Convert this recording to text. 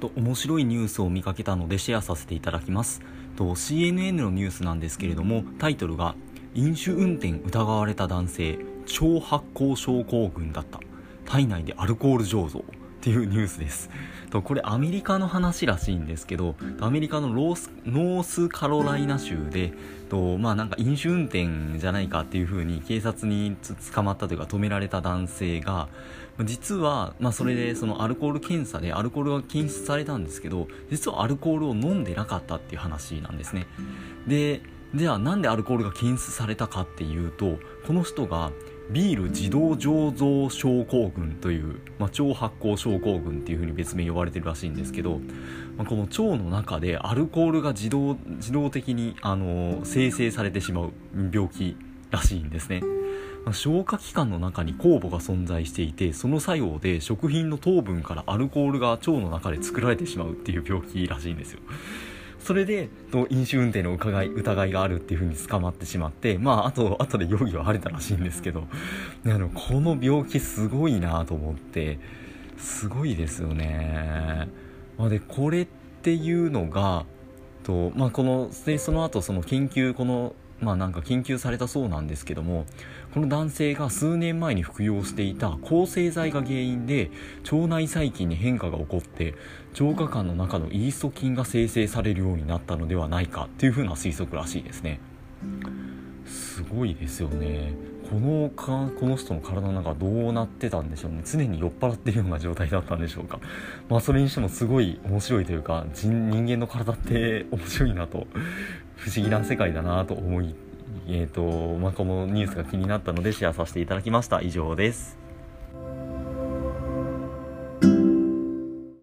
と面白いニュースを見かけたのでシェアさせていただきます。と CNN のニュースなんですけれどもタイトルが「飲酒運転疑われた男性超発酵症候群だった。体内でアルコール醸造」っていうニュースです。とこれアメリカの話らしいんですけどアメリカのロースノースカロライナ州でとまあなんか飲酒運転じゃないかっていう風に警察に捕まったというか止められた男性が実は、まあ、それでそのアルコール検査でアルコールが検出されたんですけど実はアルコールを飲んでなかったっていう話なんですね。でではなんでアルコールが検出されたかっていうとこの人がビール自動醸造症候群という、まあ、超発酵症候群っていうふうに別名呼ばれてるらしいんですけど、まあ、この腸の中でアルコールが自動自動的に、あの生成されてしまう病気らしいんですね。まあ、消化器官の中に酵母が存在していてその作用で食品の糖分からアルコールが腸の中で作られてしまうっていう病気らしいんですよ。それで飲酒運転の疑い疑いがあるっていうふうに捕まってしまってまああと後で容疑は晴れたらしいんですけどあのこの病気すごいなと思ってすごいですよね。まあ、でこれっていうのがと、まあ、このでその後その研究このまあなんか研究されたそうなんですけどもこの男性が数年前に服用していた抗生剤が原因で腸内細菌に変化が起こって腸化管の中のイースト菌が生成されるようになったのではないかっていうふうな推測らしいですね。すごいですよね。このかこの人の体の中どうなってたんでしょうね。常に酔っ払ってるような状態だったんでしょうか。まあそれにしてもすごい面白いというか人間の体って面白いなと。不思議な世界だなと思いえーとまあ、このニュースが気になったのでシェアさせていただきました。以上です。